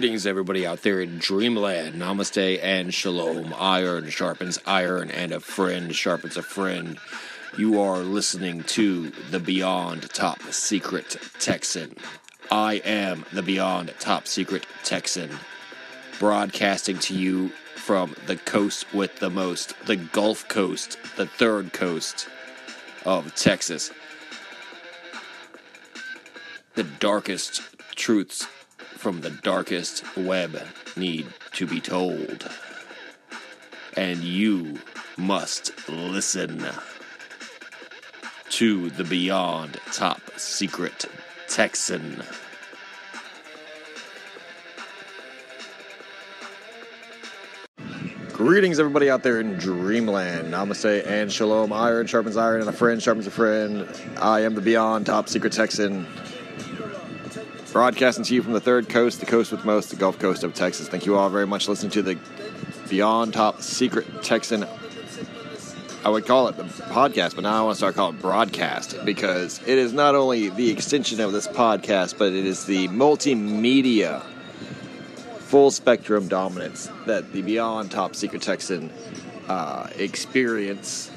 Greetings, everybody out there in Dreamland. Namaste and Shalom. Iron sharpens iron, and a friend sharpens a friend. You are listening to the Beyond Top Secret Texan. I am the Beyond Top Secret Texan, broadcasting to you from the coast with the most, the Gulf Coast, the third coast of Texas. The darkest truths from the darkest web need to be told. And you must listen to the Beyond Top Secret Texan. Greetings, everybody out there in Dreamland. Namaste and Shalom. Iron sharpens iron, and a friend sharpens a friend. I am the Beyond Top Secret Texan. Broadcasting to you from the third coast, the coast with most, the Gulf Coast of Texas. Thank you all very much for listening to the Beyond Top Secret Texan. I would call it the podcast, but now I want to start calling it broadcast because it is not only the extension of this podcast, but it is the multimedia full spectrum dominance that the Beyond Top Secret Texan uh, experience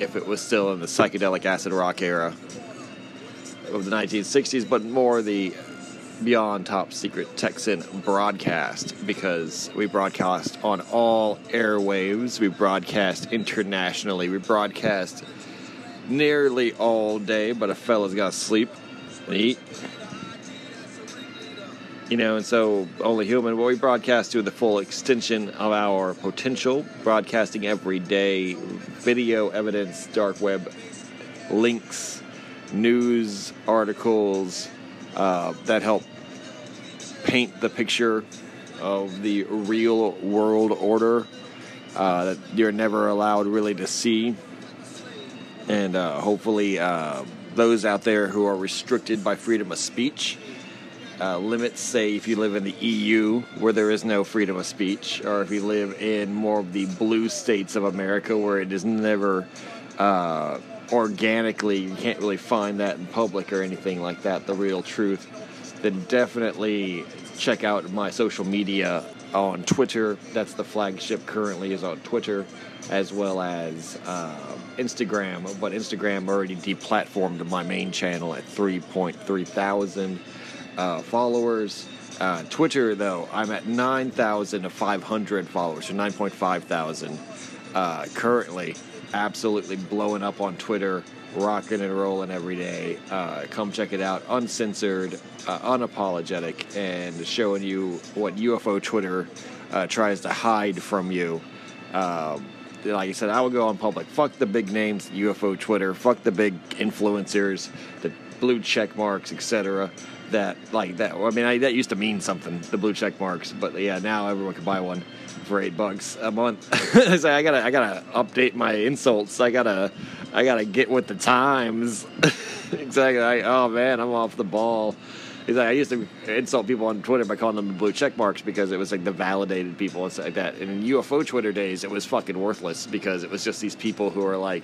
if it was still in the psychedelic acid rock era of the 1960s, but more the Beyond Top Secret Texan broadcast because we broadcast on all airwaves. We broadcast internationally. We broadcast nearly all day, but a fella's got to sleep and eat. You know, and so only human. Well, we broadcast to the full extension of our potential, broadcasting every day, video evidence, dark web links, news articles uh, that help paint the picture of the real world order uh, that you're never allowed really to see. And uh, hopefully, uh, those out there who are restricted by freedom of speech. Uh, limits, say, if you live in the EU where there is no freedom of speech, or if you live in more of the blue states of America where it is never uh, organically, you can't really find that in public or anything like that, the real truth, then definitely check out my social media on Twitter. That's the flagship currently is on Twitter, as well as uh, Instagram. But Instagram already deplatformed my main channel at 3.3 thousand uh, followers. Uh, Twitter, though, I'm at 9,500 followers, so 9.5 thousand uh, currently. Absolutely blowing up on Twitter, rocking and rolling every day. Uh, come check it out, uncensored, uh, unapologetic, and showing you what UFO Twitter uh, tries to hide from you. Um, like I said, I will go on public. Fuck the big names, UFO Twitter. Fuck the big influencers, blue check marks, etc that like that. I mean, I, that used to mean something, the blue check marks, but yeah, now everyone can buy one for eight bucks a month. so I gotta, I gotta update my insults. I gotta, I gotta get with the times. exactly. I, oh man, I'm off the ball. He's like, I used to insult people on Twitter by calling them the blue check marks because it was like the validated people and stuff like that. And in UFO Twitter days, it was fucking worthless because it was just these people who are like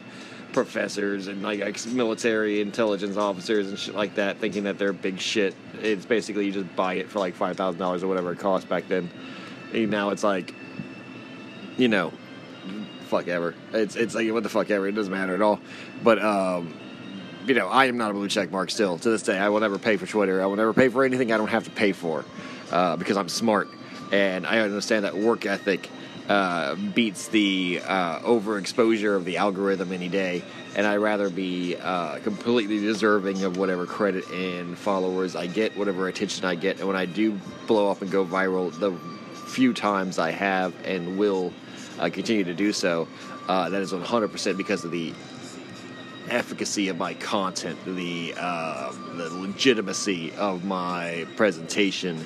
professors and like ex-military intelligence officers and shit like that, thinking that they're big shit. It's basically you just buy it for like five thousand dollars or whatever it cost back then. And now it's like, you know, fuck ever. It's it's like what the fuck ever. It doesn't matter at all. But um, you know, I am not a blue check mark still to this day. I will never pay for Twitter. I will never pay for anything I don't have to pay for uh, because I'm smart and I understand that work ethic uh, beats the uh, overexposure of the algorithm any day, and I'd rather be uh, completely deserving of whatever credit and followers I get, whatever attention I get, and when I do blow up and go viral, the few times I have and will uh, continue to do so, uh, that is 100% because of the efficacy of my content, the the legitimacy of my presentation,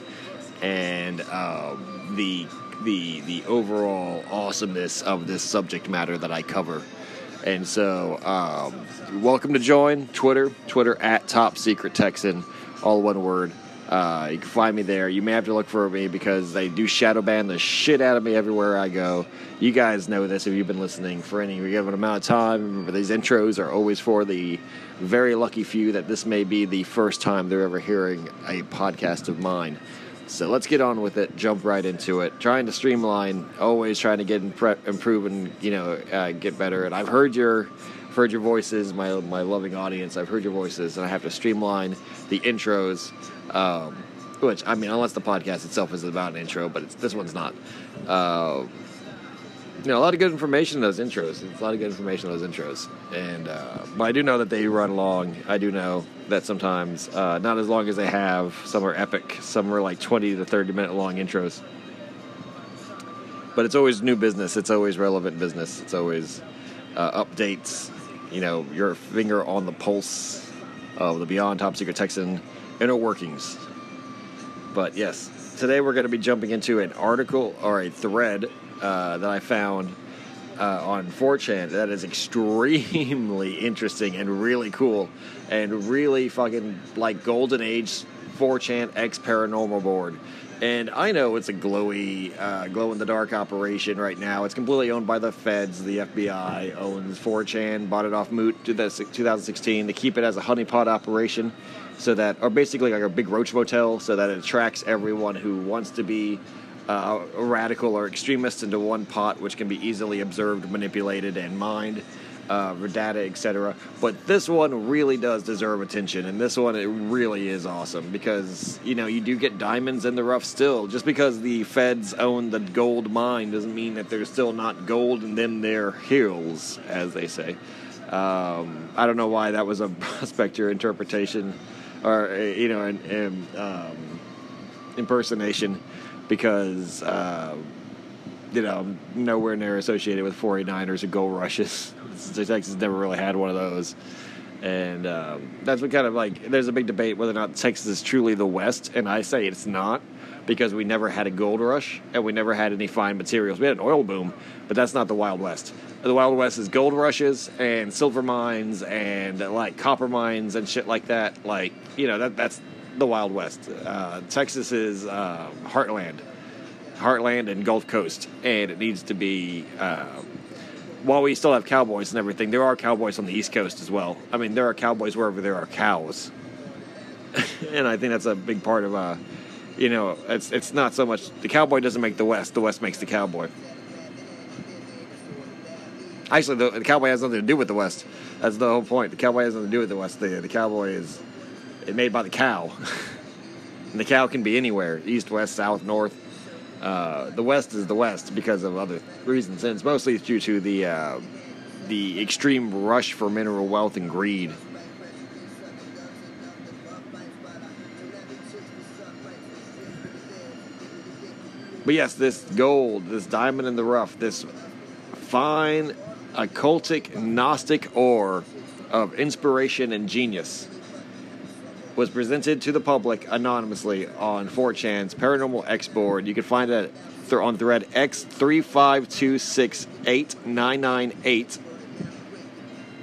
and the the the overall awesomeness of this subject matter that I cover. And so, um, welcome to join Twitter, Twitter at Top Secret Texan, all one word. Uh, you can find me there. You may have to look for me because they do shadow ban the shit out of me everywhere I go. You guys know this if you've been listening for any given amount of time. Remember, these intros are always for the very lucky few that this may be the first time they're ever hearing a podcast of mine. So let's get on with it. Jump right into it. Trying to streamline, always trying to get impre- improve and you know uh, get better. And I've heard your heard your voices, my my loving audience. I've heard your voices, and I have to streamline the intros. Um, which I mean, unless the podcast itself is about an intro, but this one's not. Uh, you know, a lot of good information in those intros. It's a lot of good information in those intros. And uh, but I do know that they run long. I do know that sometimes uh, not as long as they have. Some are epic. Some are like twenty to thirty minute long intros. But it's always new business. It's always relevant business. It's always uh, updates. You know, your finger on the pulse of the Beyond Top Secret Texan inner workings. But yes, today we're going to be jumping into an article or a thread uh, that I found uh, on 4chan that is extremely interesting and really cool and really fucking like golden age 4chan X paranormal board. And I know it's a glowy, uh, glow in the dark operation right now. It's completely owned by the feds. The FBI owns 4chan, bought it off Moot 2016 to keep it as a honeypot operation, so that, or basically like a big roach motel, so that it attracts everyone who wants to be uh, radical or extremist into one pot, which can be easily observed, manipulated, and mined. Uh, data, etc. But this one really does deserve attention, and this one it really is awesome because you know you do get diamonds in the rough still. Just because the feds own the gold mine doesn't mean that there's still not gold in them their hills, as they say. Um, I don't know why that was a prospector interpretation or you know an, an um, impersonation because uh, you know nowhere near associated with 49ers or gold rushes. Texas never really had one of those, and um, that's what kind of like. There's a big debate whether or not Texas is truly the West, and I say it's not because we never had a gold rush and we never had any fine materials. We had an oil boom, but that's not the Wild West. The Wild West is gold rushes and silver mines and like copper mines and shit like that. Like you know that that's the Wild West. Uh, Texas is uh, heartland, heartland and Gulf Coast, and it needs to be. Uh, while we still have cowboys and everything, there are cowboys on the East Coast as well. I mean, there are cowboys wherever there are cows, and I think that's a big part of. Uh, you know, it's it's not so much the cowboy doesn't make the West; the West makes the cowboy. Actually, the, the cowboy has nothing to do with the West. That's the whole point. The cowboy has nothing to do with the West. The, the cowboy is made by the cow. and the cow can be anywhere east, west, south, north. Uh, the west is the west because of other reasons, and it's mostly due to the uh, the extreme rush for mineral wealth and greed. But yes, this gold, this diamond in the rough, this fine occultic Gnostic ore of inspiration and genius was presented to the public anonymously on 4chan's Paranormal X board. You can find it on thread X352689998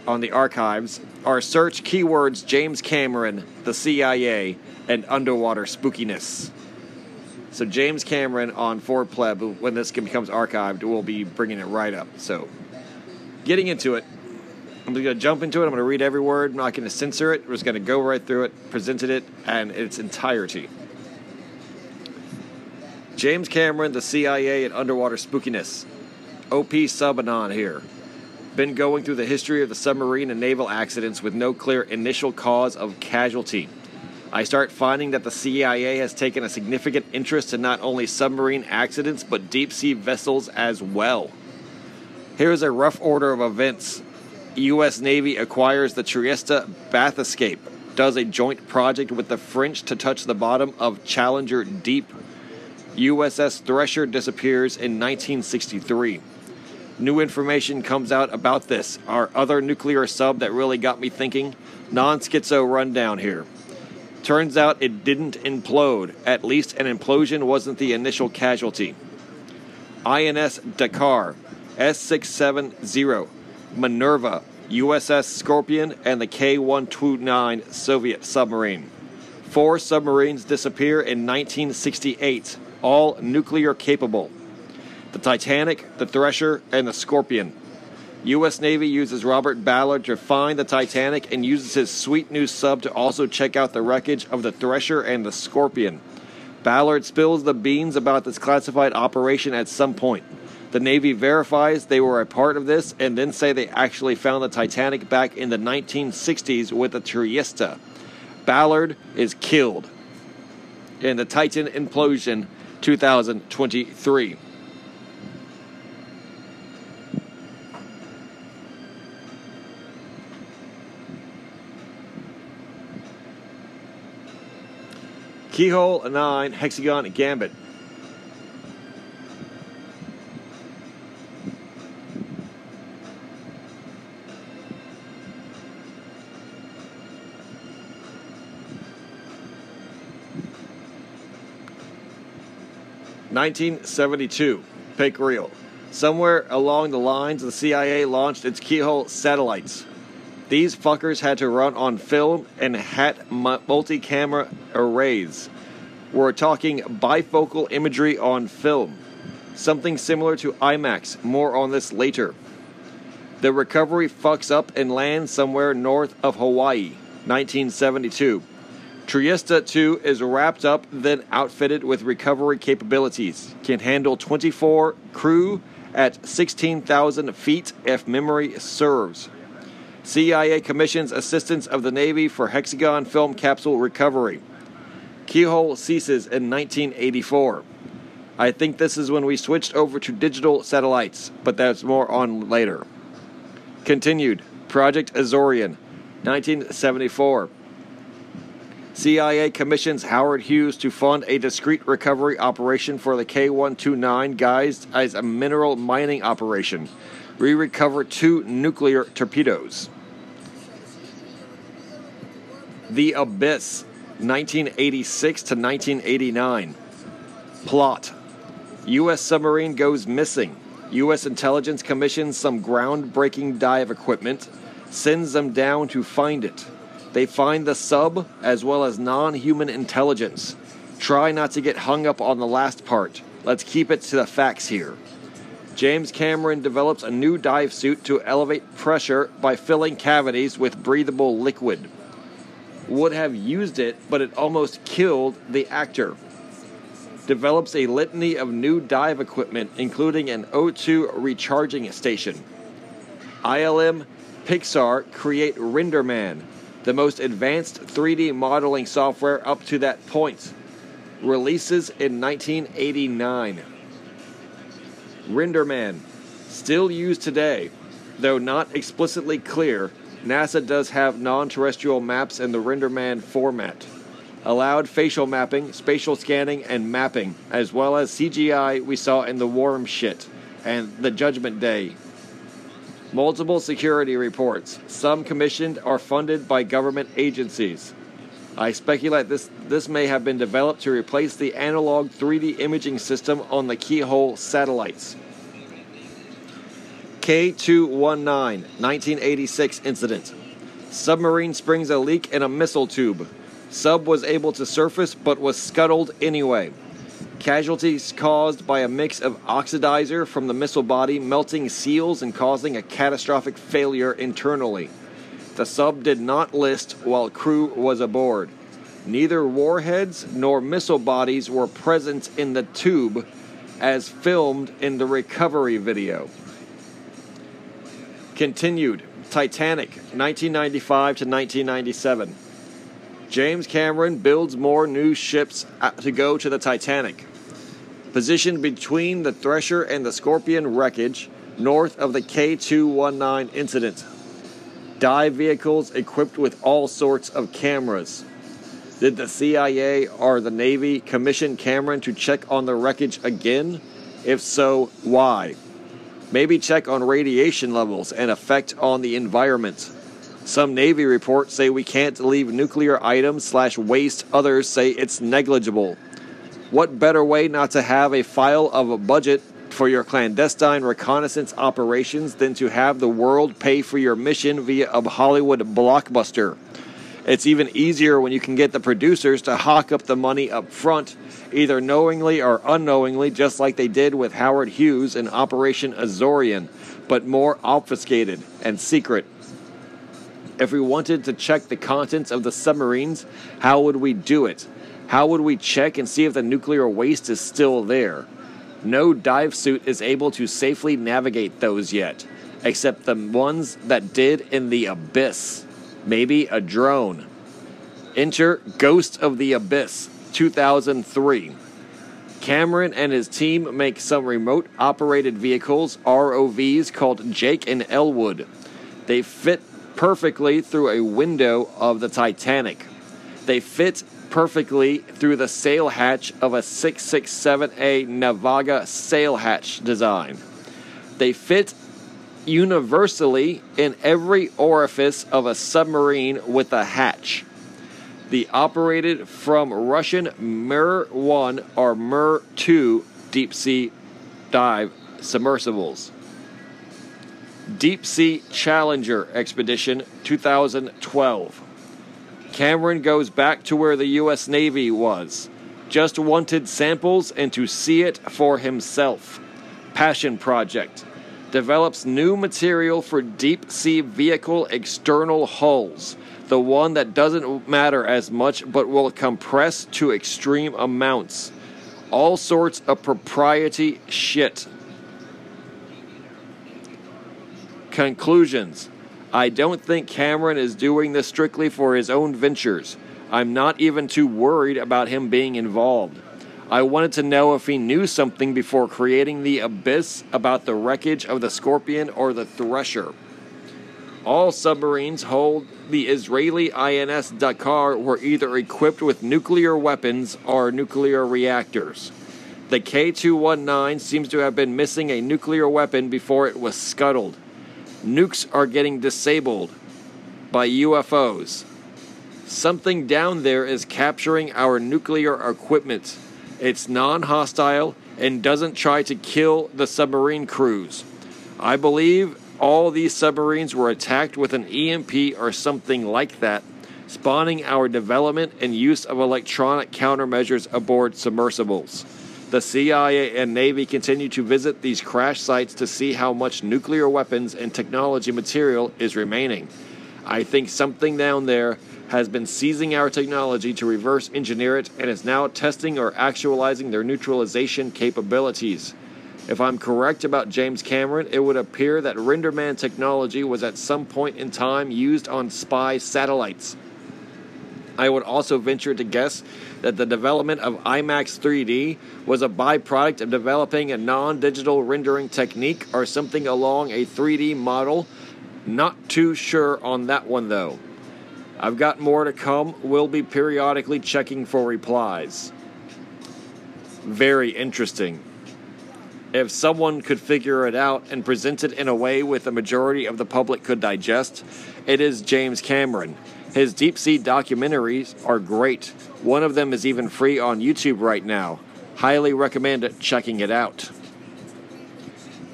on the archives. Our search keywords James Cameron, the CIA, and underwater spookiness. So James Cameron on 4Pleb, when this becomes archived, we'll be bringing it right up. So, getting into it, I'm just going to jump into it. I'm going to read every word. I'm not going to censor it. We're just going to go right through it, presented it, and its entirety. James Cameron, the CIA, and underwater spookiness. OP Subanon here. Been going through the history of the submarine and naval accidents with no clear initial cause of casualty. I start finding that the CIA has taken a significant interest in not only submarine accidents but deep sea vessels as well. Here's a rough order of events U.S. Navy acquires the Trieste Bathyscaphe, does a joint project with the French to touch the bottom of Challenger Deep. USS Thresher disappears in 1963. New information comes out about this. Our other nuclear sub that really got me thinking. Non schizo rundown here. Turns out it didn't implode. At least an implosion wasn't the initial casualty. INS Dakar, S670 Minerva, USS Scorpion, and the K 129 Soviet submarine. Four submarines disappear in 1968, all nuclear capable the Titanic, the Thresher, and the Scorpion. U.S. Navy uses Robert Ballard to find the Titanic and uses his sweet new sub to also check out the wreckage of the Thresher and the Scorpion. Ballard spills the beans about this classified operation at some point. The Navy verifies they were a part of this and then say they actually found the Titanic back in the 1960s with the Trieste. Ballard is killed in the Titan implosion 2023. Keyhole 9 Hexagon Gambit. Nineteen seventy two. Fake real. Somewhere along the lines, the CIA launched its keyhole satellites. These fuckers had to run on film and had multi camera arrays. We're talking bifocal imagery on film. Something similar to IMAX. More on this later. The recovery fucks up and lands somewhere north of Hawaii. 1972. Trieste 2 is wrapped up, then outfitted with recovery capabilities. Can handle 24 crew at 16,000 feet if memory serves. CIA commissions assistance of the Navy for Hexagon film capsule recovery. Keyhole ceases in 1984. I think this is when we switched over to digital satellites, but that's more on later. Continued. Project Azorian, 1974. CIA commissions Howard Hughes to fund a discreet recovery operation for the K 129 guised as a mineral mining operation. We recover two nuclear torpedoes. The Abyss, 1986 to 1989. Plot U.S. submarine goes missing. U.S. intelligence commissions some groundbreaking dive equipment, sends them down to find it. They find the sub as well as non human intelligence. Try not to get hung up on the last part. Let's keep it to the facts here. James Cameron develops a new dive suit to elevate pressure by filling cavities with breathable liquid. Would have used it, but it almost killed the actor. Develops a litany of new dive equipment, including an O2 recharging station. ILM Pixar create RenderMan, the most advanced 3D modeling software up to that point. Releases in 1989. RenderMan, still used today, though not explicitly clear, NASA does have non terrestrial maps in the RenderMan format. Allowed facial mapping, spatial scanning, and mapping, as well as CGI we saw in the Worm shit and the Judgment Day. Multiple security reports, some commissioned or funded by government agencies. I speculate this, this may have been developed to replace the analog 3D imaging system on the Keyhole satellites. K219, 1986 incident. Submarine springs a leak in a missile tube. Sub was able to surface but was scuttled anyway. Casualties caused by a mix of oxidizer from the missile body melting seals and causing a catastrophic failure internally. The sub did not list while crew was aboard. Neither warheads nor missile bodies were present in the tube as filmed in the recovery video. Continued Titanic, 1995 to 1997. James Cameron builds more new ships to go to the Titanic. Positioned between the Thresher and the Scorpion wreckage, north of the K 219 incident. Dive vehicles equipped with all sorts of cameras. Did the CIA or the Navy commission Cameron to check on the wreckage again? If so, why? Maybe check on radiation levels and effect on the environment. Some Navy reports say we can't leave nuclear items slash waste. Others say it's negligible. What better way not to have a file of a budget for your clandestine reconnaissance operations than to have the world pay for your mission via a Hollywood blockbuster? It's even easier when you can get the producers to hawk up the money up front, either knowingly or unknowingly, just like they did with Howard Hughes in Operation Azorian, but more obfuscated and secret if we wanted to check the contents of the submarines, how would we do it? How would we check and see if the nuclear waste is still there? No dive suit is able to safely navigate those yet, except the ones that did in the abyss. Maybe a drone. Enter Ghost of the Abyss 2003. Cameron and his team make some remote operated vehicles, ROVs, called Jake and Elwood. They fit perfectly through a window of the Titanic. They fit perfectly through the sail hatch of a 667A Navaga sail hatch design. They fit universally in every orifice of a submarine with a hatch. The operated from Russian Mir 1 or Mir 2 deep sea dive submersibles. Deep Sea Challenger Expedition 2012. Cameron goes back to where the U.S. Navy was. Just wanted samples and to see it for himself. Passion Project develops new material for deep sea vehicle external hulls. The one that doesn't matter as much but will compress to extreme amounts. All sorts of propriety shit. Conclusions I don't think Cameron is doing this strictly for his own ventures. I'm not even too worried about him being involved. I wanted to know if he knew something before creating the Abyss about the wreckage of the Scorpion or the Thresher. All submarines hold the Israeli INS Dakar were either equipped with nuclear weapons or nuclear reactors. The K 219 seems to have been missing a nuclear weapon before it was scuttled. Nukes are getting disabled by UFOs. Something down there is capturing our nuclear equipment. It's non hostile and doesn't try to kill the submarine crews. I believe all these submarines were attacked with an EMP or something like that, spawning our development and use of electronic countermeasures aboard submersibles. The CIA and Navy continue to visit these crash sites to see how much nuclear weapons and technology material is remaining. I think something down there has been seizing our technology to reverse engineer it and is now testing or actualizing their neutralization capabilities. If I'm correct about James Cameron, it would appear that Renderman technology was at some point in time used on spy satellites. I would also venture to guess that the development of IMAX 3D was a byproduct of developing a non digital rendering technique or something along a 3D model. Not too sure on that one though. I've got more to come. We'll be periodically checking for replies. Very interesting. If someone could figure it out and present it in a way with the majority of the public could digest, it is James Cameron. His deep sea documentaries are great. One of them is even free on YouTube right now. Highly recommend checking it out.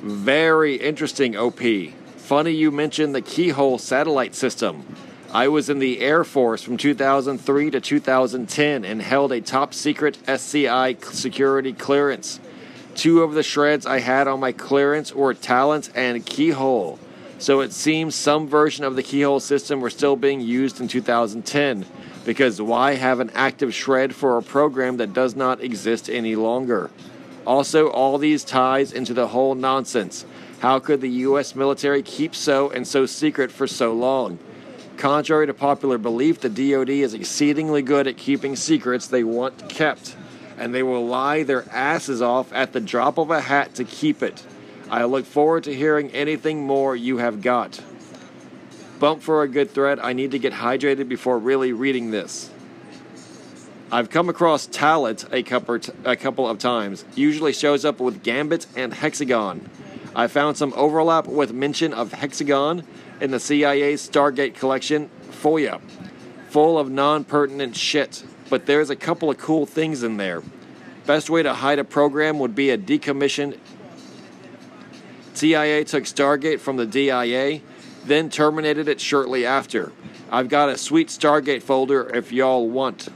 Very interesting, OP. Funny you mentioned the Keyhole satellite system. I was in the Air Force from 2003 to 2010 and held a top secret SCI security clearance. Two of the shreds I had on my clearance were Talent and Keyhole so it seems some version of the keyhole system were still being used in 2010 because why have an active shred for a program that does not exist any longer? Also, all these ties into the whole nonsense. How could the U.S. military keep so and so secret for so long? Contrary to popular belief, the DoD is exceedingly good at keeping secrets they want kept, and they will lie their asses off at the drop of a hat to keep it. I look forward to hearing anything more you have got. Bump for a good thread. I need to get hydrated before really reading this. I've come across Talent a couple, of times. Usually shows up with Gambit and Hexagon. I found some overlap with mention of Hexagon in the CIA's Stargate collection, FOIA, full of non pertinent shit, but there's a couple of cool things in there. Best way to hide a program would be a decommissioned CIA took Stargate from the DIA, then terminated it shortly after. I've got a sweet Stargate folder if y'all want.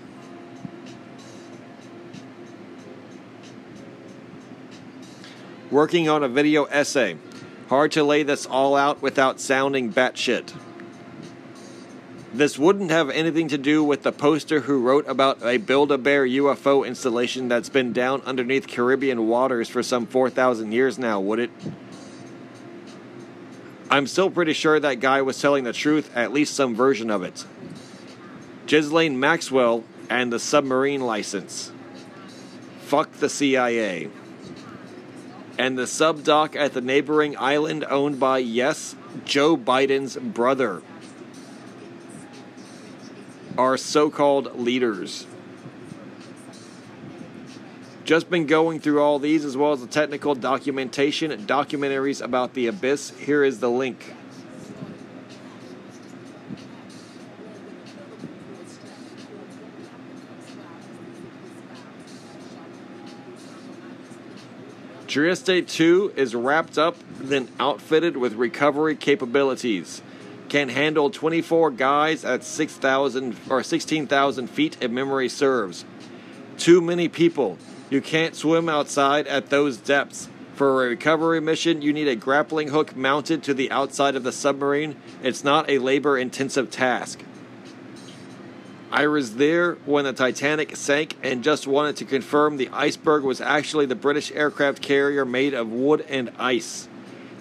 Working on a video essay. Hard to lay this all out without sounding batshit. This wouldn't have anything to do with the poster who wrote about a Build a Bear UFO installation that's been down underneath Caribbean waters for some 4,000 years now, would it? I'm still pretty sure that guy was telling the truth, at least some version of it. Ghislaine Maxwell and the submarine license. Fuck the CIA. And the sub dock at the neighboring island owned by, yes, Joe Biden's brother Our so called leaders. Just been going through all these as well as the technical documentation, and documentaries about the abyss. Here is the link. Trieste 2 is wrapped up, then outfitted with recovery capabilities can handle 24 guys at 6,000 or 16,000 feet if memory serves. Too many people. You can't swim outside at those depths. For a recovery mission, you need a grappling hook mounted to the outside of the submarine. It's not a labor intensive task. I was there when the Titanic sank and just wanted to confirm the iceberg was actually the British aircraft carrier made of wood and ice.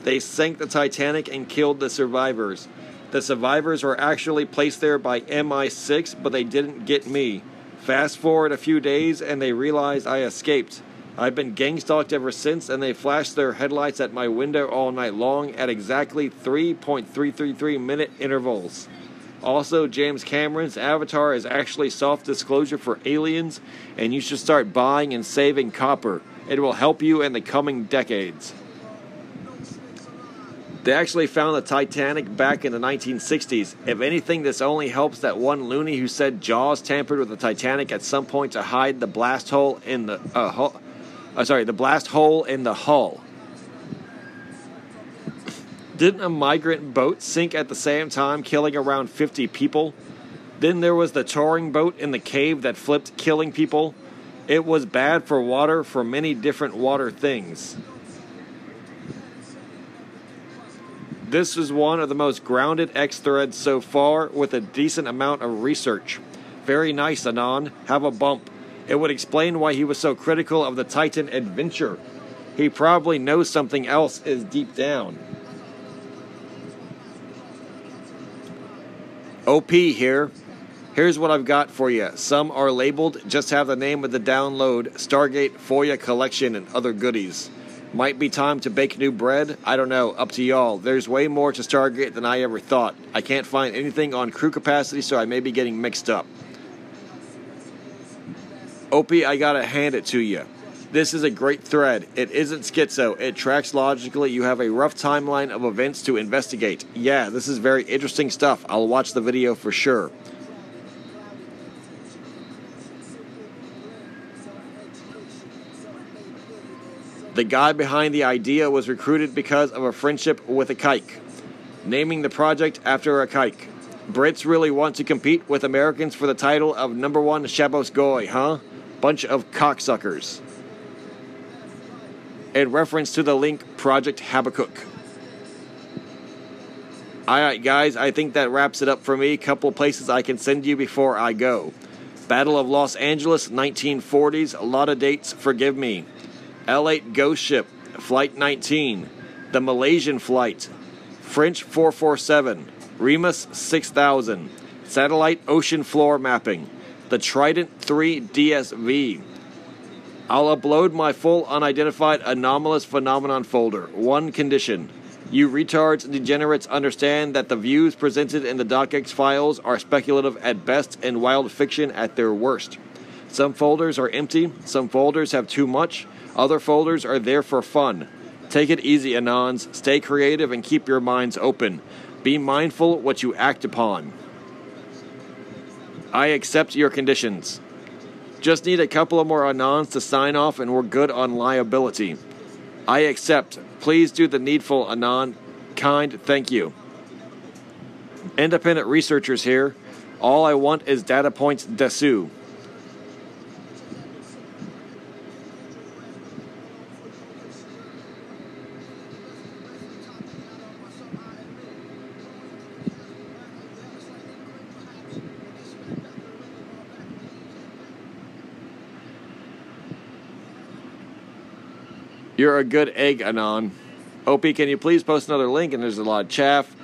They sank the Titanic and killed the survivors. The survivors were actually placed there by MI6, but they didn't get me. Fast forward a few days and they realized I escaped. I've been gang stalked ever since, and they flashed their headlights at my window all night long at exactly 3.333 minute intervals. Also, James Cameron's Avatar is actually soft disclosure for aliens, and you should start buying and saving copper. It will help you in the coming decades. They actually found the Titanic back in the 1960s. If anything, this only helps that one loony who said Jaws tampered with the Titanic at some point to hide the blast hole in the uh, hull, uh, sorry, the blast hole in the hull. Didn't a migrant boat sink at the same time, killing around 50 people? Then there was the touring boat in the cave that flipped, killing people. It was bad for water for many different water things. This is one of the most grounded X threads so far with a decent amount of research. Very nice, Anon. Have a bump. It would explain why he was so critical of the Titan adventure. He probably knows something else is deep down. OP here. Here's what I've got for you. Some are labeled, just have the name of the download, Stargate, FOIA collection, and other goodies. Might be time to bake new bread. I don't know. Up to y'all. There's way more to Stargate than I ever thought. I can't find anything on crew capacity, so I may be getting mixed up. Opie, I gotta hand it to you. This is a great thread. It isn't schizo. It tracks logically. You have a rough timeline of events to investigate. Yeah, this is very interesting stuff. I'll watch the video for sure. The guy behind the idea was recruited because of a friendship with a kike, naming the project after a kike. Brits really want to compete with Americans for the title of number one Shabos Goy, huh? Bunch of cocksuckers. In reference to the link Project Habakkuk. Alright, guys, I think that wraps it up for me. Couple places I can send you before I go. Battle of Los Angeles, 1940s. A lot of dates, forgive me. L8 Ghost Ship, Flight 19, the Malaysian Flight, French 447, Remus 6000, Satellite Ocean Floor Mapping, the Trident 3 DSV. I'll upload my full unidentified anomalous phenomenon folder. One condition. You retards degenerates understand that the views presented in the DocX files are speculative at best and wild fiction at their worst. Some folders are empty, some folders have too much, other folders are there for fun. Take it easy, Anons. Stay creative and keep your minds open. Be mindful what you act upon. I accept your conditions. Just need a couple of more Anons to sign off and we're good on liability. I accept. Please do the needful, Anon. Kind, thank you. Independent researchers here. All I want is data points dessous. You're a good egg, Anon. OP, can you please post another link? And there's a lot of chaff.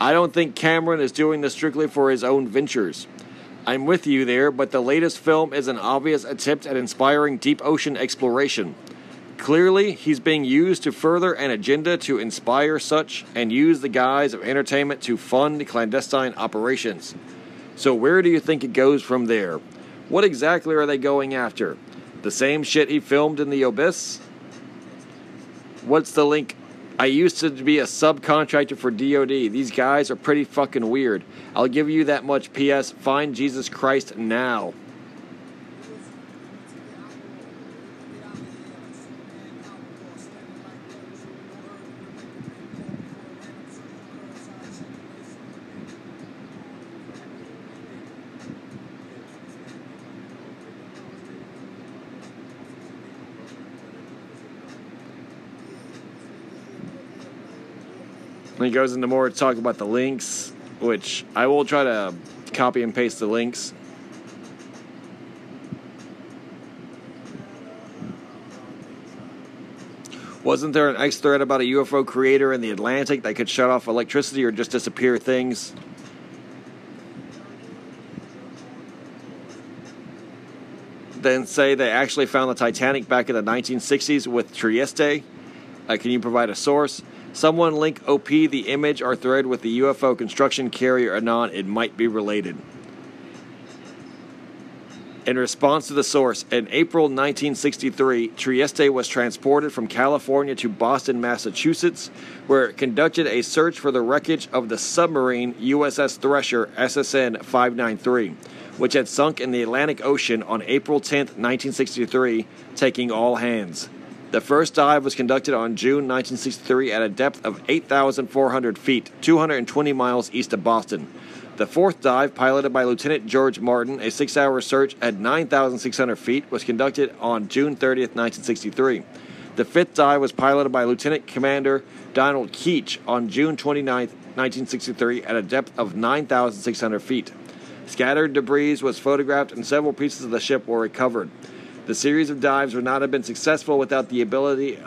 I don't think Cameron is doing this strictly for his own ventures. I'm with you there, but the latest film is an obvious attempt at inspiring deep ocean exploration. Clearly, he's being used to further an agenda to inspire such and use the guise of entertainment to fund clandestine operations. So, where do you think it goes from there? What exactly are they going after? The same shit he filmed in the Abyss? What's the link? I used to be a subcontractor for DoD. These guys are pretty fucking weird. I'll give you that much. P.S. Find Jesus Christ now. He goes into more talk about the links, which I will try to copy and paste the links. Wasn't there an X thread about a UFO creator in the Atlantic that could shut off electricity or just disappear things? Then say they actually found the Titanic back in the 1960s with Trieste. Uh, can you provide a source? Someone link OP the image or thread with the UFO construction carrier Anon. It might be related. In response to the source, in April 1963, Trieste was transported from California to Boston, Massachusetts, where it conducted a search for the wreckage of the submarine USS Thresher SSN 593, which had sunk in the Atlantic Ocean on April 10, 1963, taking all hands. The first dive was conducted on June 1963 at a depth of 8,400 feet, 220 miles east of Boston. The fourth dive, piloted by Lieutenant George Martin, a six hour search at 9,600 feet, was conducted on June 30, 1963. The fifth dive was piloted by Lieutenant Commander Donald Keach on June 29, 1963, at a depth of 9,600 feet. Scattered debris was photographed and several pieces of the ship were recovered. The series of dives would not have been successful without the ability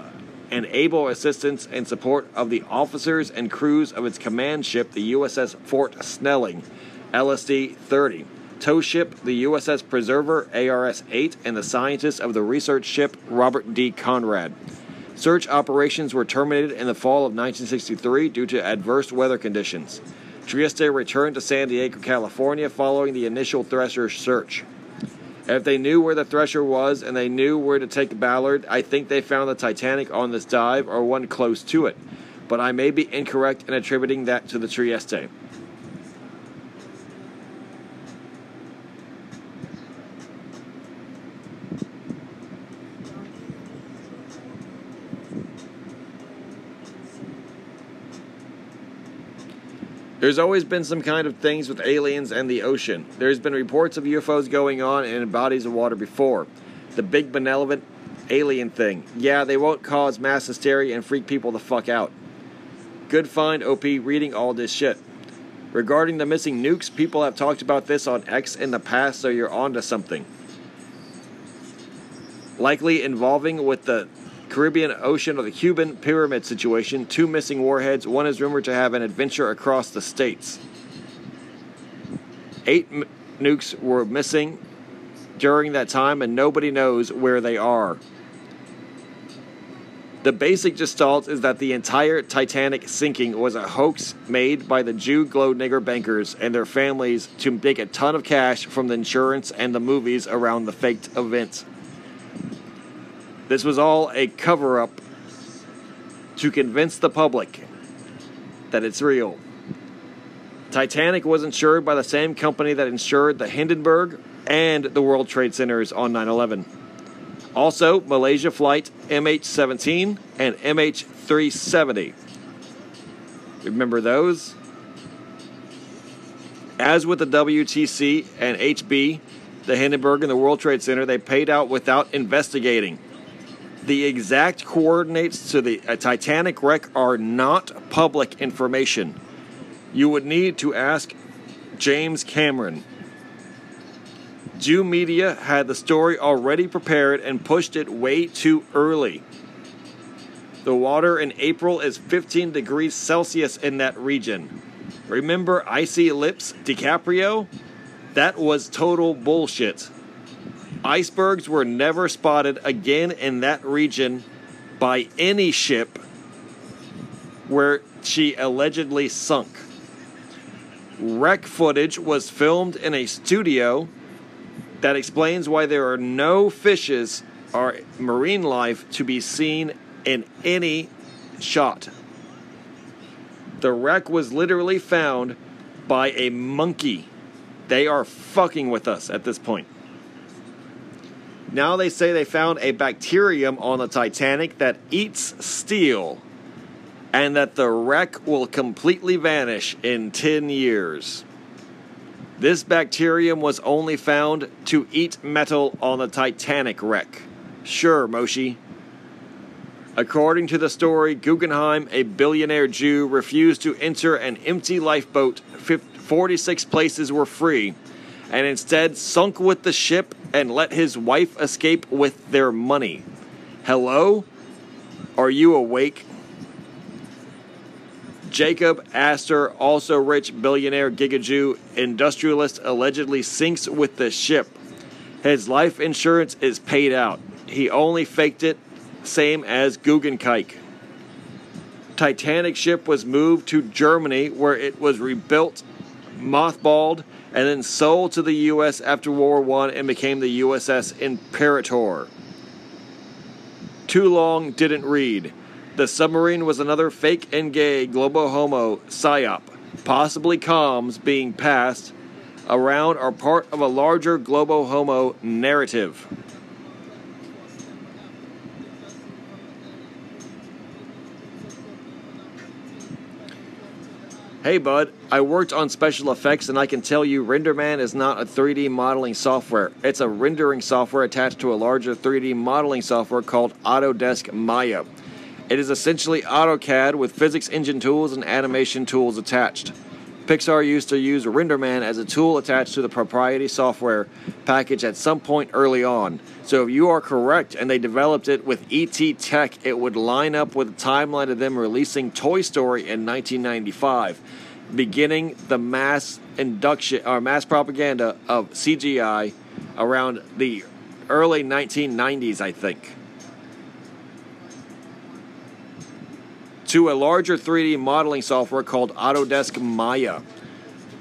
and able assistance and support of the officers and crews of its command ship, the USS Fort Snelling, LSD 30, tow ship, the USS Preserver, ARS 8, and the scientists of the research ship, Robert D. Conrad. Search operations were terminated in the fall of 1963 due to adverse weather conditions. Trieste returned to San Diego, California following the initial Thresher search. If they knew where the Thresher was and they knew where to take Ballard, I think they found the Titanic on this dive or one close to it. But I may be incorrect in attributing that to the Trieste. There's always been some kind of things with aliens and the ocean. There's been reports of UFOs going on in bodies of water before. The big benevolent alien thing. Yeah, they won't cause mass hysteria and freak people the fuck out. Good find, OP, reading all this shit. Regarding the missing nukes, people have talked about this on X in the past, so you're onto something. Likely involving with the Caribbean Ocean or the Cuban pyramid situation, two missing warheads. One is rumored to have an adventure across the states. Eight m- nukes were missing during that time, and nobody knows where they are. The basic gestalt is that the entire Titanic sinking was a hoax made by the Jew glow nigger bankers and their families to make a ton of cash from the insurance and the movies around the faked event. This was all a cover up to convince the public that it's real. Titanic was insured by the same company that insured the Hindenburg and the World Trade Centers on 9 11. Also, Malaysia Flight MH17 and MH370. Remember those? As with the WTC and HB, the Hindenburg and the World Trade Center, they paid out without investigating. The exact coordinates to the uh, Titanic wreck are not public information. You would need to ask James Cameron. Jew media had the story already prepared and pushed it way too early. The water in April is 15 degrees Celsius in that region. Remember Icy Lips DiCaprio? That was total bullshit. Icebergs were never spotted again in that region by any ship where she allegedly sunk. Wreck footage was filmed in a studio that explains why there are no fishes or marine life to be seen in any shot. The wreck was literally found by a monkey. They are fucking with us at this point. Now they say they found a bacterium on the Titanic that eats steel and that the wreck will completely vanish in 10 years. This bacterium was only found to eat metal on the Titanic wreck. Sure, Moshi. According to the story, Guggenheim, a billionaire Jew, refused to enter an empty lifeboat. 46 places were free, and instead sunk with the ship and let his wife escape with their money. Hello? Are you awake? Jacob Astor, also rich billionaire Gigajew industrialist, allegedly sinks with the ship. His life insurance is paid out. He only faked it, same as Guggenkike. Titanic ship was moved to Germany where it was rebuilt, mothballed, and then sold to the U.S. after World War I and became the USS Imperator. Too long, didn't read. The submarine was another fake and gay globo homo psyop, possibly comms being passed around are part of a larger globo homo narrative. Hey bud, I worked on special effects and I can tell you RenderMan is not a 3D modeling software. It's a rendering software attached to a larger 3D modeling software called Autodesk Maya. It is essentially AutoCAD with physics engine tools and animation tools attached. Pixar used to use RenderMan as a tool attached to the proprietary software package at some point early on. So if you are correct and they developed it with ET Tech, it would line up with the timeline of them releasing Toy Story in 1995, beginning the mass induction or mass propaganda of CGI around the early 1990s, I think. to a larger 3D modeling software called Autodesk Maya.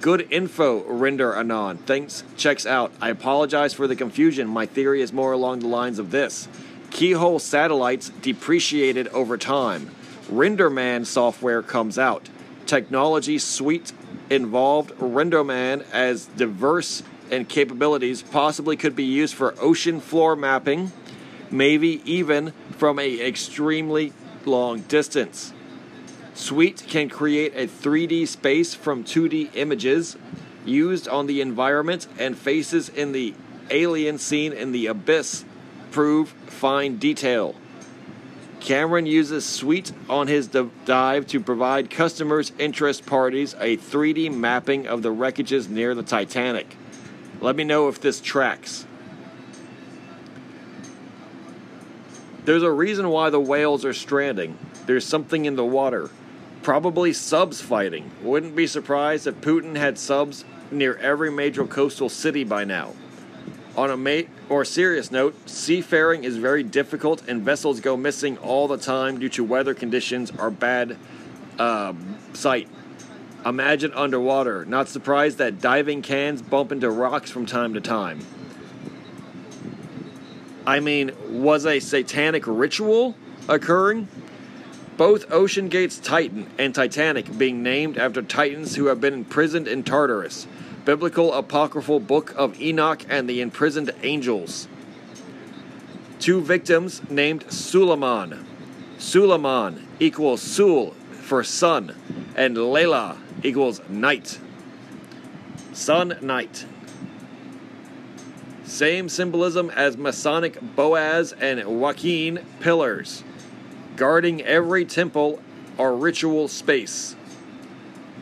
Good info, Render Anon. Thanks, checks out. I apologize for the confusion. My theory is more along the lines of this Keyhole satellites depreciated over time. RenderMan software comes out. Technology suite involved RenderMan as diverse and capabilities possibly could be used for ocean floor mapping, maybe even from a extremely long distance. Suite can create a 3D space from 2D images used on the environment and faces in the alien scene in the abyss prove fine detail. Cameron uses Suite on his dive to provide customers' interest parties a 3D mapping of the wreckages near the Titanic. Let me know if this tracks. There's a reason why the whales are stranding. There's something in the water. Probably subs fighting. Wouldn't be surprised if Putin had subs near every major coastal city by now. On a ma- more serious note, seafaring is very difficult and vessels go missing all the time due to weather conditions or bad uh, sight. Imagine underwater. Not surprised that diving cans bump into rocks from time to time. I mean, was a satanic ritual occurring? Both OceanGate's Titan and Titanic being named after titans who have been imprisoned in Tartarus, biblical apocryphal book of Enoch and the imprisoned angels. Two victims named Suleiman. Suleiman equals Sul for sun, and Layla equals night. Sun night. Same symbolism as Masonic Boaz and Joaquin pillars guarding every temple or ritual space.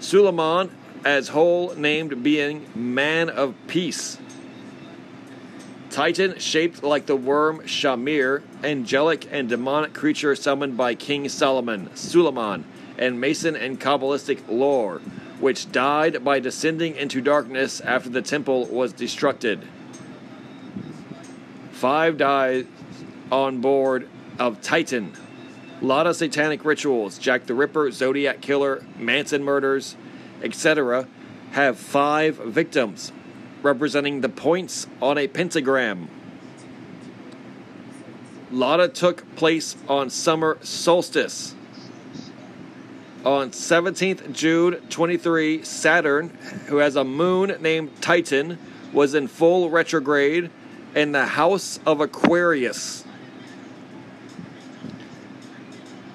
Suleiman, as whole named being man of peace. Titan, shaped like the worm Shamir, angelic and demonic creature summoned by King Solomon, Suleiman, and Mason and Kabbalistic lore, which died by descending into darkness after the temple was destructed. Five died on board of Titan. A lot of satanic rituals, Jack the Ripper, Zodiac Killer, Manson murders, etc., have five victims, representing the points on a pentagram. Lotta took place on summer solstice. On 17th June 23, Saturn, who has a moon named Titan, was in full retrograde in the house of Aquarius.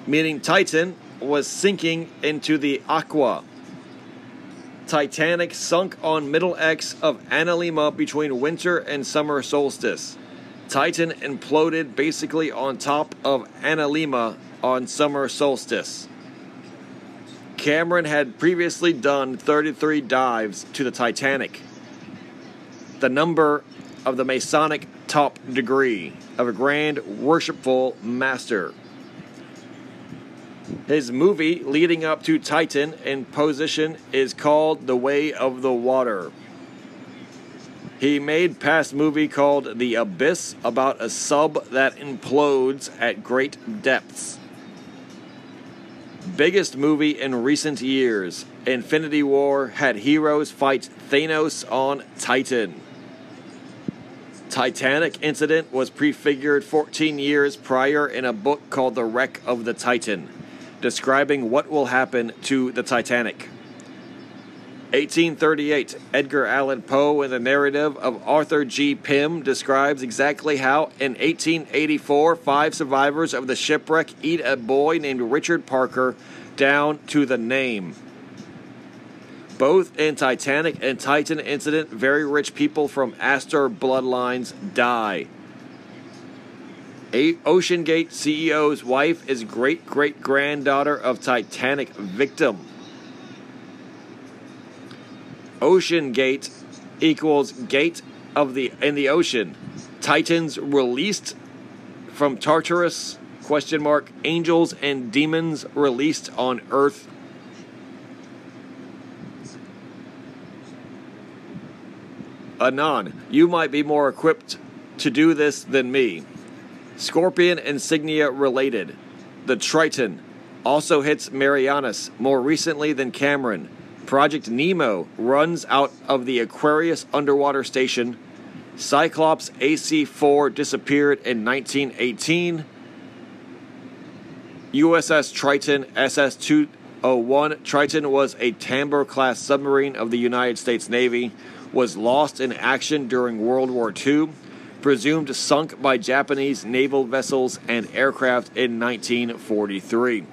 Meaning Titan was sinking into the aqua. Titanic sunk on middle X of Analemma between winter and summer solstice. Titan imploded basically on top of Analemma on summer solstice. Cameron had previously done 33 dives to the Titanic, the number of the Masonic top degree of a Grand Worshipful Master. His movie leading up to Titan in position is called The Way of the Water. He made past movie called The Abyss about a sub that implodes at great depths. Biggest movie in recent years. Infinity War had heroes fight Thanos on Titan. Titanic incident was prefigured 14 years prior in a book called The Wreck of the Titan describing what will happen to the Titanic. 1838, Edgar Allan Poe, in the narrative of Arthur G. Pym, describes exactly how, in 1884, five survivors of the shipwreck eat a boy named Richard Parker down to the name. Both in Titanic and Titan incident, very rich people from Astor bloodlines die. A- OceanGate CEO's wife is great great granddaughter of Titanic victim. OceanGate equals gate of the in the ocean. Titans released from Tartarus question mark angels and demons released on earth Anon, you might be more equipped to do this than me. Scorpion insignia related. The Triton also hits Marianas more recently than Cameron. Project Nemo runs out of the Aquarius underwater station. Cyclops AC 4 disappeared in 1918. USS Triton SS 201 Triton was a Tambor class submarine of the United States Navy, was lost in action during World War II presumed sunk by Japanese naval vessels and aircraft in 1943.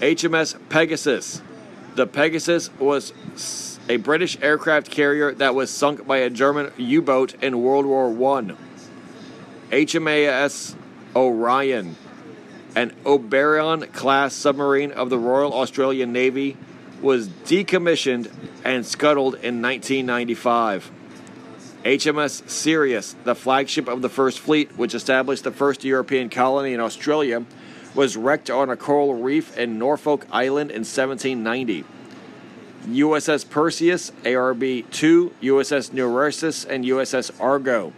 HMS Pegasus. The Pegasus was a British aircraft carrier that was sunk by a German U boat in World War I. HMAS Orion, an Oberon class submarine of the Royal Australian Navy, was decommissioned and scuttled in 1995. HMS Sirius, the flagship of the First Fleet, which established the first European colony in Australia, was wrecked on a coral reef in Norfolk Island in 1790. USS Perseus, ARB 2, USS Neurosis, and USS Argo.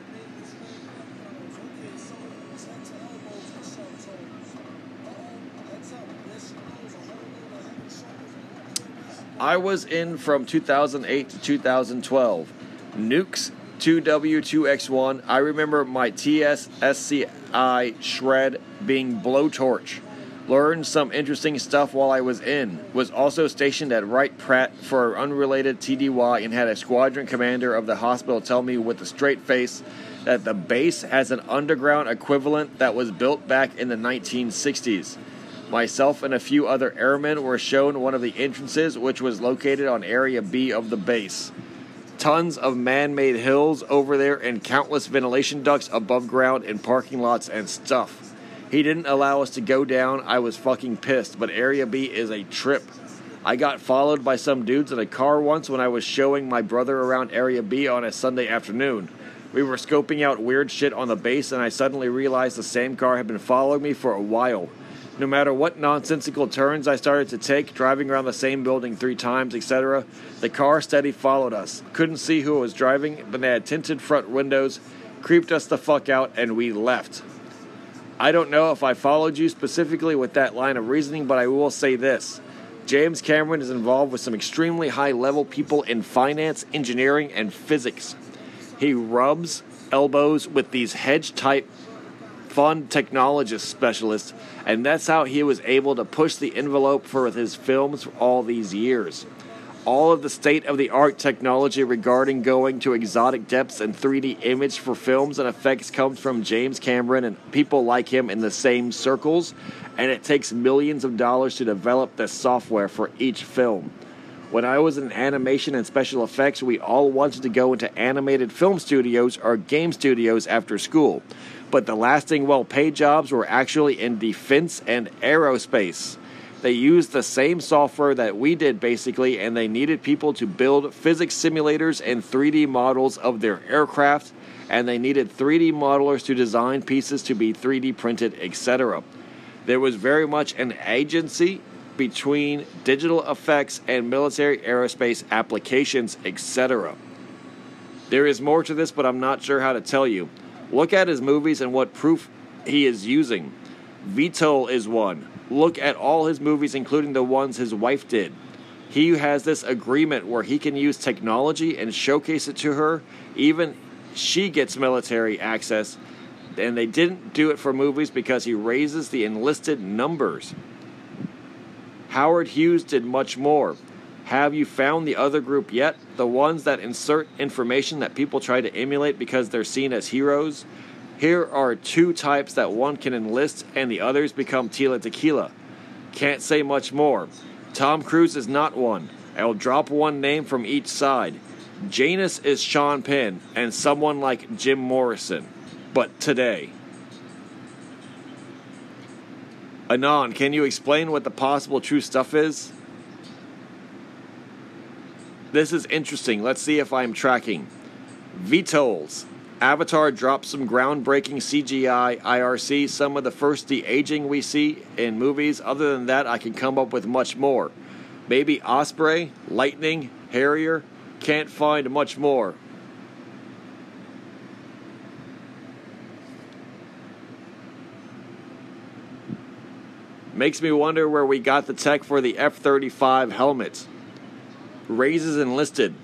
I was in from 2008 to 2012. Nukes 2W2X1. I remember my TSSCI shred being blowtorch. Learned some interesting stuff while I was in. Was also stationed at Wright Patt for unrelated TDY and had a squadron commander of the hospital tell me with a straight face that the base has an underground equivalent that was built back in the 1960s. Myself and a few other airmen were shown one of the entrances, which was located on Area B of the base. Tons of man made hills over there and countless ventilation ducts above ground in parking lots and stuff. He didn't allow us to go down. I was fucking pissed, but Area B is a trip. I got followed by some dudes in a car once when I was showing my brother around Area B on a Sunday afternoon. We were scoping out weird shit on the base, and I suddenly realized the same car had been following me for a while. No matter what nonsensical turns I started to take, driving around the same building three times, etc., the car steady followed us. Couldn't see who was driving, but they had tinted front windows, creeped us the fuck out, and we left. I don't know if I followed you specifically with that line of reasoning, but I will say this. James Cameron is involved with some extremely high level people in finance, engineering, and physics. He rubs elbows with these hedge type fund technologist specialist, and that's how he was able to push the envelope for his films for all these years. All of the state of the art technology regarding going to exotic depths and 3D image for films and effects comes from James Cameron and people like him in the same circles, and it takes millions of dollars to develop the software for each film. When I was in animation and special effects, we all wanted to go into animated film studios or game studios after school but the lasting well paid jobs were actually in defense and aerospace. They used the same software that we did basically, and they needed people to build physics simulators and 3D models of their aircraft, and they needed 3D modelers to design pieces to be 3D printed, etc. There was very much an agency between digital effects and military aerospace applications, etc. There is more to this, but I'm not sure how to tell you. Look at his movies and what proof he is using. VTOL is one. Look at all his movies, including the ones his wife did. He has this agreement where he can use technology and showcase it to her. Even she gets military access. And they didn't do it for movies because he raises the enlisted numbers. Howard Hughes did much more. Have you found the other group yet? The ones that insert information that people try to emulate because they're seen as heroes? Here are two types that one can enlist and the others become Tila Tequila. Can't say much more. Tom Cruise is not one. I'll drop one name from each side. Janus is Sean Penn and someone like Jim Morrison. But today. Anon, can you explain what the possible true stuff is? This is interesting. Let's see if I'm tracking. VTOLs. Avatar drops some groundbreaking CGI IRC, some of the first de aging we see in movies. Other than that, I can come up with much more. Maybe Osprey, Lightning, Harrier. Can't find much more. Makes me wonder where we got the tech for the F 35 helmets raises enlisted.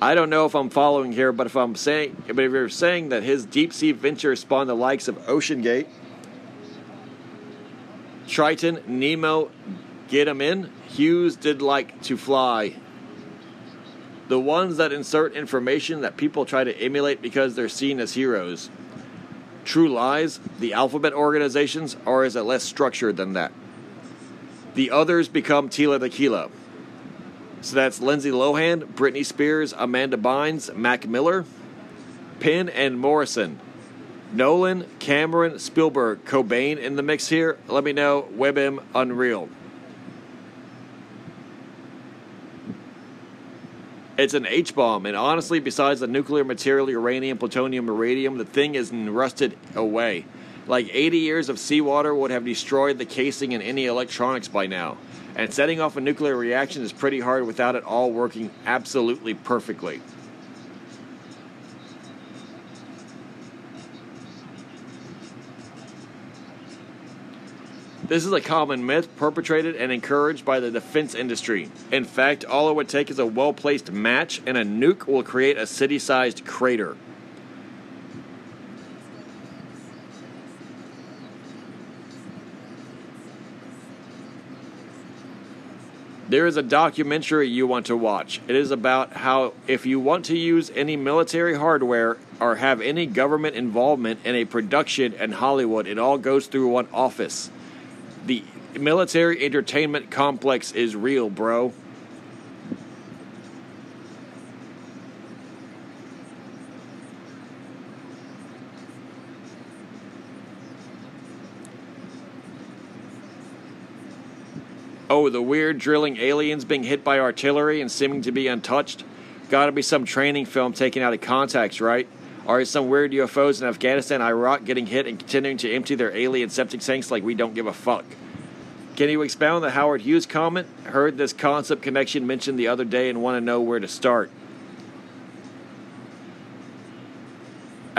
I don't know if I'm following here, but if I'm saying, but if you're saying that his deep sea venture spawned the likes of OceanGate, Triton, Nemo, get him in. Hughes did like to fly. The ones that insert information that people try to emulate because they're seen as heroes. True lies, the alphabet organizations, are it less structured than that? The others become Tila Tequila. So that's Lindsay Lohan, Britney Spears, Amanda Bynes, Mac Miller, Penn, and Morrison. Nolan, Cameron, Spielberg, Cobain in the mix here. Let me know. WebM Unreal. It's an H bomb, and honestly, besides the nuclear material, uranium, plutonium, iridium, the thing is rusted away. Like 80 years of seawater would have destroyed the casing and any electronics by now. And setting off a nuclear reaction is pretty hard without it all working absolutely perfectly. This is a common myth perpetrated and encouraged by the defense industry. In fact, all it would take is a well placed match, and a nuke will create a city sized crater. There is a documentary you want to watch. It is about how if you want to use any military hardware or have any government involvement in a production in Hollywood, it all goes through one office. The military entertainment complex is real, bro. Oh, the weird drilling aliens being hit by artillery and seeming to be untouched? Gotta be some training film taken out of context, right? Or is some weird UFOs in Afghanistan, Iraq getting hit and continuing to empty their alien septic tanks like we don't give a fuck? Can you expound the Howard Hughes comment? Heard this concept connection mentioned the other day and want to know where to start.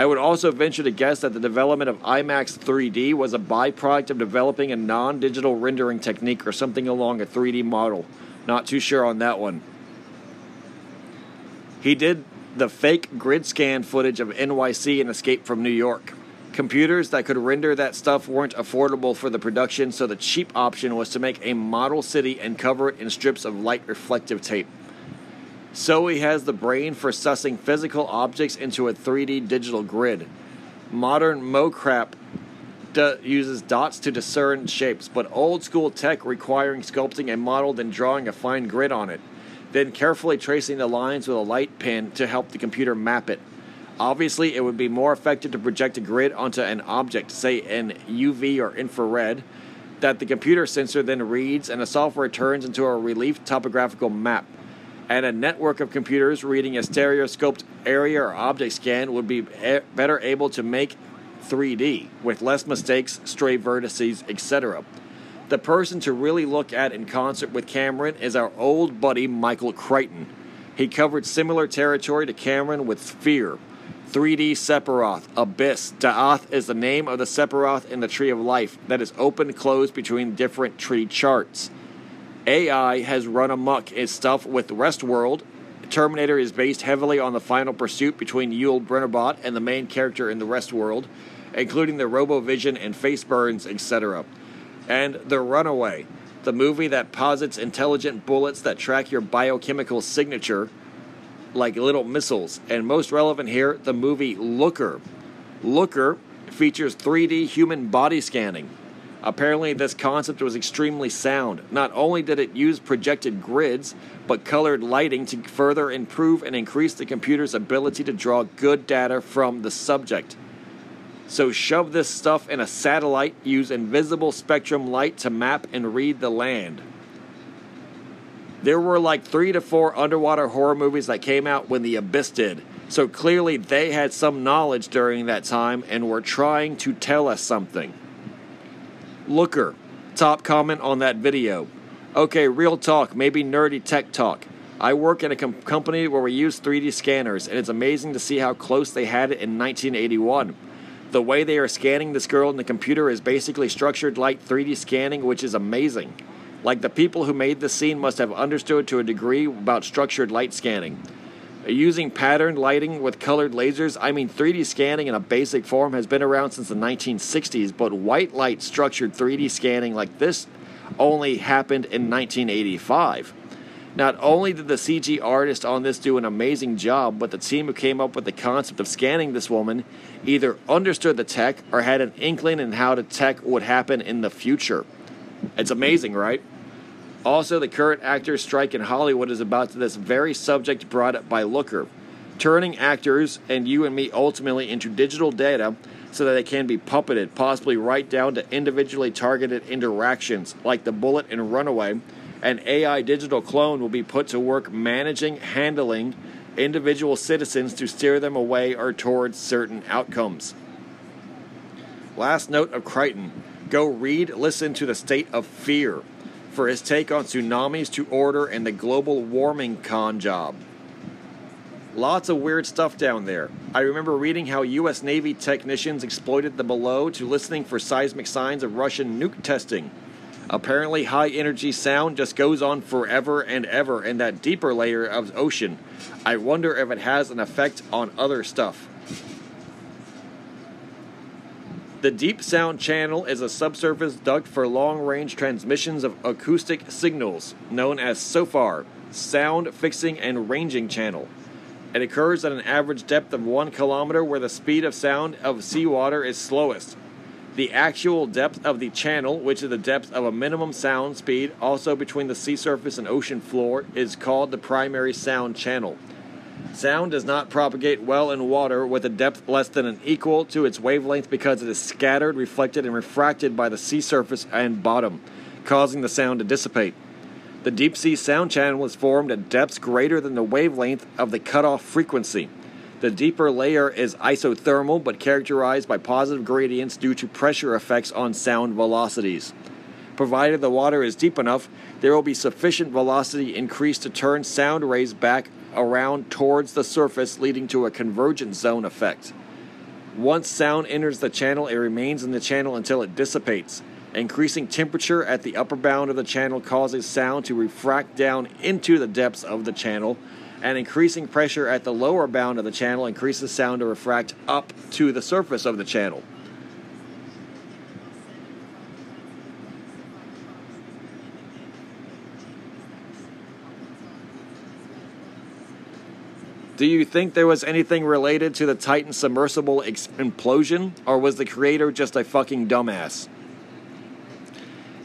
I would also venture to guess that the development of IMAX 3D was a byproduct of developing a non digital rendering technique or something along a 3D model. Not too sure on that one. He did the fake grid scan footage of NYC and Escape from New York. Computers that could render that stuff weren't affordable for the production, so the cheap option was to make a model city and cover it in strips of light reflective tape. So he has the brain for sussing physical objects into a 3D digital grid. Modern mocap d- uses dots to discern shapes, but old school tech requiring sculpting a model then drawing a fine grid on it, then carefully tracing the lines with a light pen to help the computer map it. Obviously, it would be more effective to project a grid onto an object, say in UV or infrared, that the computer sensor then reads and the software turns into a relief topographical map and a network of computers reading a stereoscoped area or object scan would be a- better able to make 3D with less mistakes, stray vertices, etc. The person to really look at in concert with Cameron is our old buddy Michael Crichton. He covered similar territory to Cameron with Sphere, 3D Sephiroth, Abyss. Da'ath is the name of the Sephiroth in the Tree of Life that is open closed between different tree charts. AI has run amok its stuff with Westworld. Terminator is based heavily on the final pursuit between Yul Brynnerbot and the main character in the Westworld, including the RoboVision and face burns, etc. And The Runaway, the movie that posits intelligent bullets that track your biochemical signature like little missiles. And most relevant here, the movie Looker. Looker features 3D human body scanning. Apparently, this concept was extremely sound. Not only did it use projected grids, but colored lighting to further improve and increase the computer's ability to draw good data from the subject. So, shove this stuff in a satellite, use invisible spectrum light to map and read the land. There were like three to four underwater horror movies that came out when The Abyss did. So clearly, they had some knowledge during that time and were trying to tell us something. Looker, top comment on that video. Okay, real talk, maybe nerdy tech talk. I work in a com- company where we use 3D scanners, and it's amazing to see how close they had it in 1981. The way they are scanning this girl in the computer is basically structured like 3D scanning, which is amazing. Like the people who made this scene must have understood to a degree about structured light scanning. Using patterned lighting with colored lasers, I mean 3D scanning in a basic form has been around since the 1960s, but white light structured 3D scanning like this only happened in 1985. Not only did the CG artist on this do an amazing job, but the team who came up with the concept of scanning this woman either understood the tech or had an inkling in how the tech would happen in the future. It's amazing, right? Also, the current actors' strike in Hollywood is about this very subject brought up by Looker, turning actors and you and me ultimately into digital data so that they can be puppeted, possibly right down to individually targeted interactions like the bullet in Runaway. An AI digital clone will be put to work managing, handling individual citizens to steer them away or towards certain outcomes. Last note of Crichton go read, listen to The State of Fear for his take on tsunamis to order and the global warming con job. Lots of weird stuff down there. I remember reading how U.S. Navy technicians exploited the below to listening for seismic signs of Russian nuke testing. Apparently, high energy sound just goes on forever and ever in that deeper layer of ocean. I wonder if it has an effect on other stuff. The Deep Sound Channel is a subsurface duct for long range transmissions of acoustic signals, known as SOFAR, Sound Fixing and Ranging Channel. It occurs at an average depth of 1 kilometer where the speed of sound of seawater is slowest. The actual depth of the channel, which is the depth of a minimum sound speed also between the sea surface and ocean floor, is called the primary sound channel. Sound does not propagate well in water with a depth less than an equal to its wavelength because it is scattered, reflected, and refracted by the sea surface and bottom. causing the sound to dissipate. The deep sea sound channel is formed at depths greater than the wavelength of the cutoff frequency. The deeper layer is isothermal but characterized by positive gradients due to pressure effects on sound velocities. Provided the water is deep enough, there will be sufficient velocity increase to turn sound rays back around towards the surface, leading to a convergent zone effect. Once sound enters the channel, it remains in the channel until it dissipates. Increasing temperature at the upper bound of the channel causes sound to refract down into the depths of the channel, and increasing pressure at the lower bound of the channel increases sound to refract up to the surface of the channel. Do you think there was anything related to the Titan submersible ex- implosion, or was the creator just a fucking dumbass?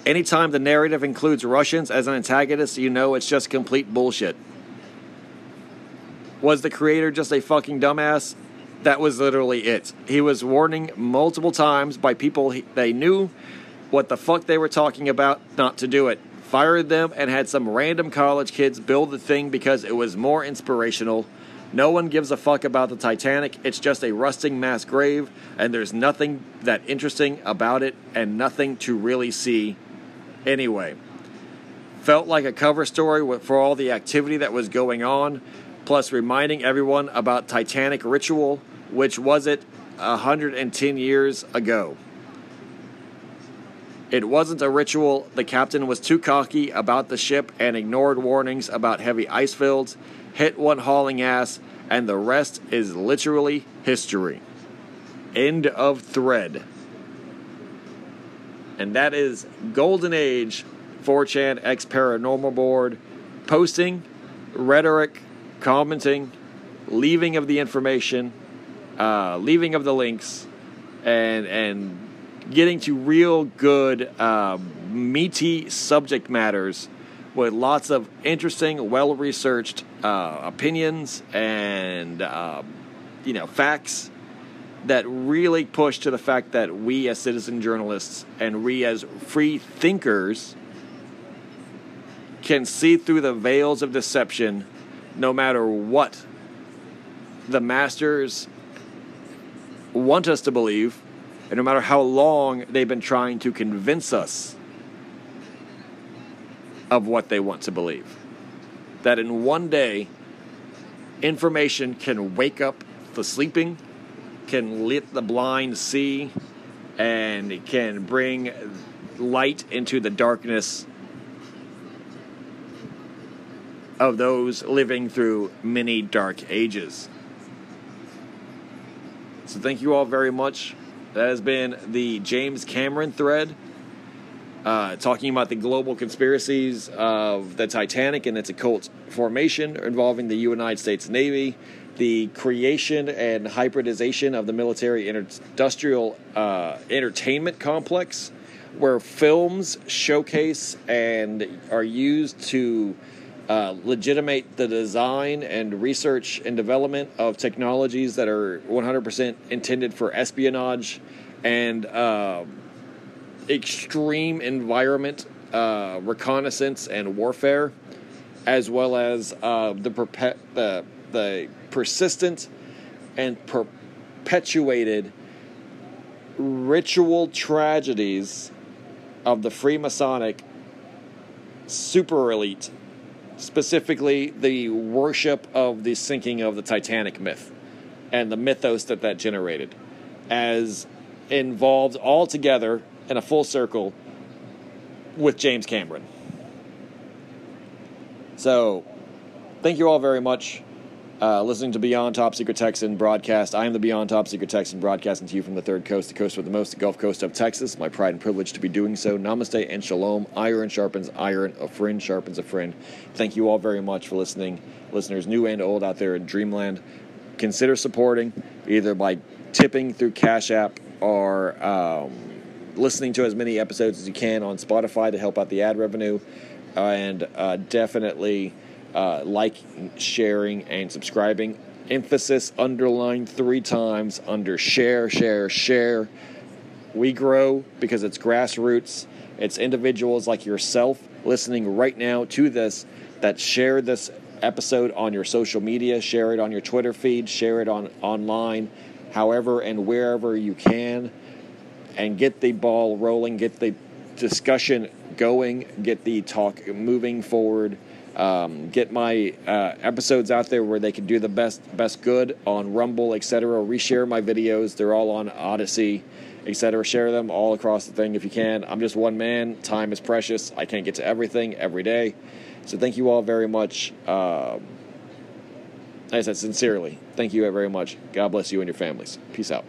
Anytime the narrative includes Russians as an antagonist, you know it's just complete bullshit. Was the creator just a fucking dumbass? That was literally it. He was warning multiple times by people he, they knew what the fuck they were talking about not to do it. Fired them and had some random college kids build the thing because it was more inspirational no one gives a fuck about the Titanic. It's just a rusting mass grave, and there's nothing that interesting about it and nothing to really see anyway. Felt like a cover story for all the activity that was going on, plus reminding everyone about Titanic ritual, which was it 110 years ago. It wasn't a ritual. The captain was too cocky about the ship and ignored warnings about heavy ice fields hit one hauling ass, and the rest is literally history. End of thread. And that is Golden Age 4chan X Paranormal Board posting, rhetoric, commenting, leaving of the information, uh, leaving of the links, and and getting to real good um, meaty subject matters with lots of interesting, well researched uh, opinions and um, you know facts that really push to the fact that we as citizen journalists and we as free thinkers can see through the veils of deception no matter what the masters want us to believe and no matter how long they've been trying to convince us of what they want to believe. That in one day, information can wake up the sleeping, can let the blind see, and can bring light into the darkness of those living through many dark ages. So, thank you all very much. That has been the James Cameron thread uh, talking about the global conspiracies of the Titanic and its occult formation involving the United States Navy, the creation and hybridization of the military industrial uh, entertainment complex, where films showcase and are used to uh, legitimate the design and research and development of technologies that are 100% intended for espionage and um, extreme environment uh, reconnaissance and warfare, as well as uh, the, perpe- the, the persistent and perpetuated ritual tragedies of the Freemasonic super elite, specifically the worship of the sinking of the Titanic myth and the mythos that that generated, as involved all in a full circle with James Cameron. So, thank you all very much. Uh, listening to Beyond Top Secret Texan broadcast. I am the Beyond Top Secret Texan broadcasting to you from the third coast, the coast with the most, the Gulf Coast of Texas. My pride and privilege to be doing so. Namaste and shalom. Iron sharpens iron. A friend sharpens a friend. Thank you all very much for listening, listeners new and old out there in Dreamland. Consider supporting either by tipping through Cash App or. Um, listening to as many episodes as you can on Spotify to help out the ad revenue, uh, and uh, definitely uh, like, sharing, and subscribing. Emphasis underlined three times under share, share, share. We grow because it's grassroots. It's individuals like yourself listening right now to this that share this episode on your social media, share it on your Twitter feed, share it on online, however and wherever you can, and get the ball rolling, get the discussion going, get the talk moving forward. Um, get my uh, episodes out there where they can do the best best good on Rumble, etc. Reshare my videos; they're all on Odysee, etc. Share them all across the thing if you can. I'm just one man. Time is precious. I can't get to everything every day, so thank you all very much. Um, like I said sincerely, thank you very much. God bless you and your families. Peace out.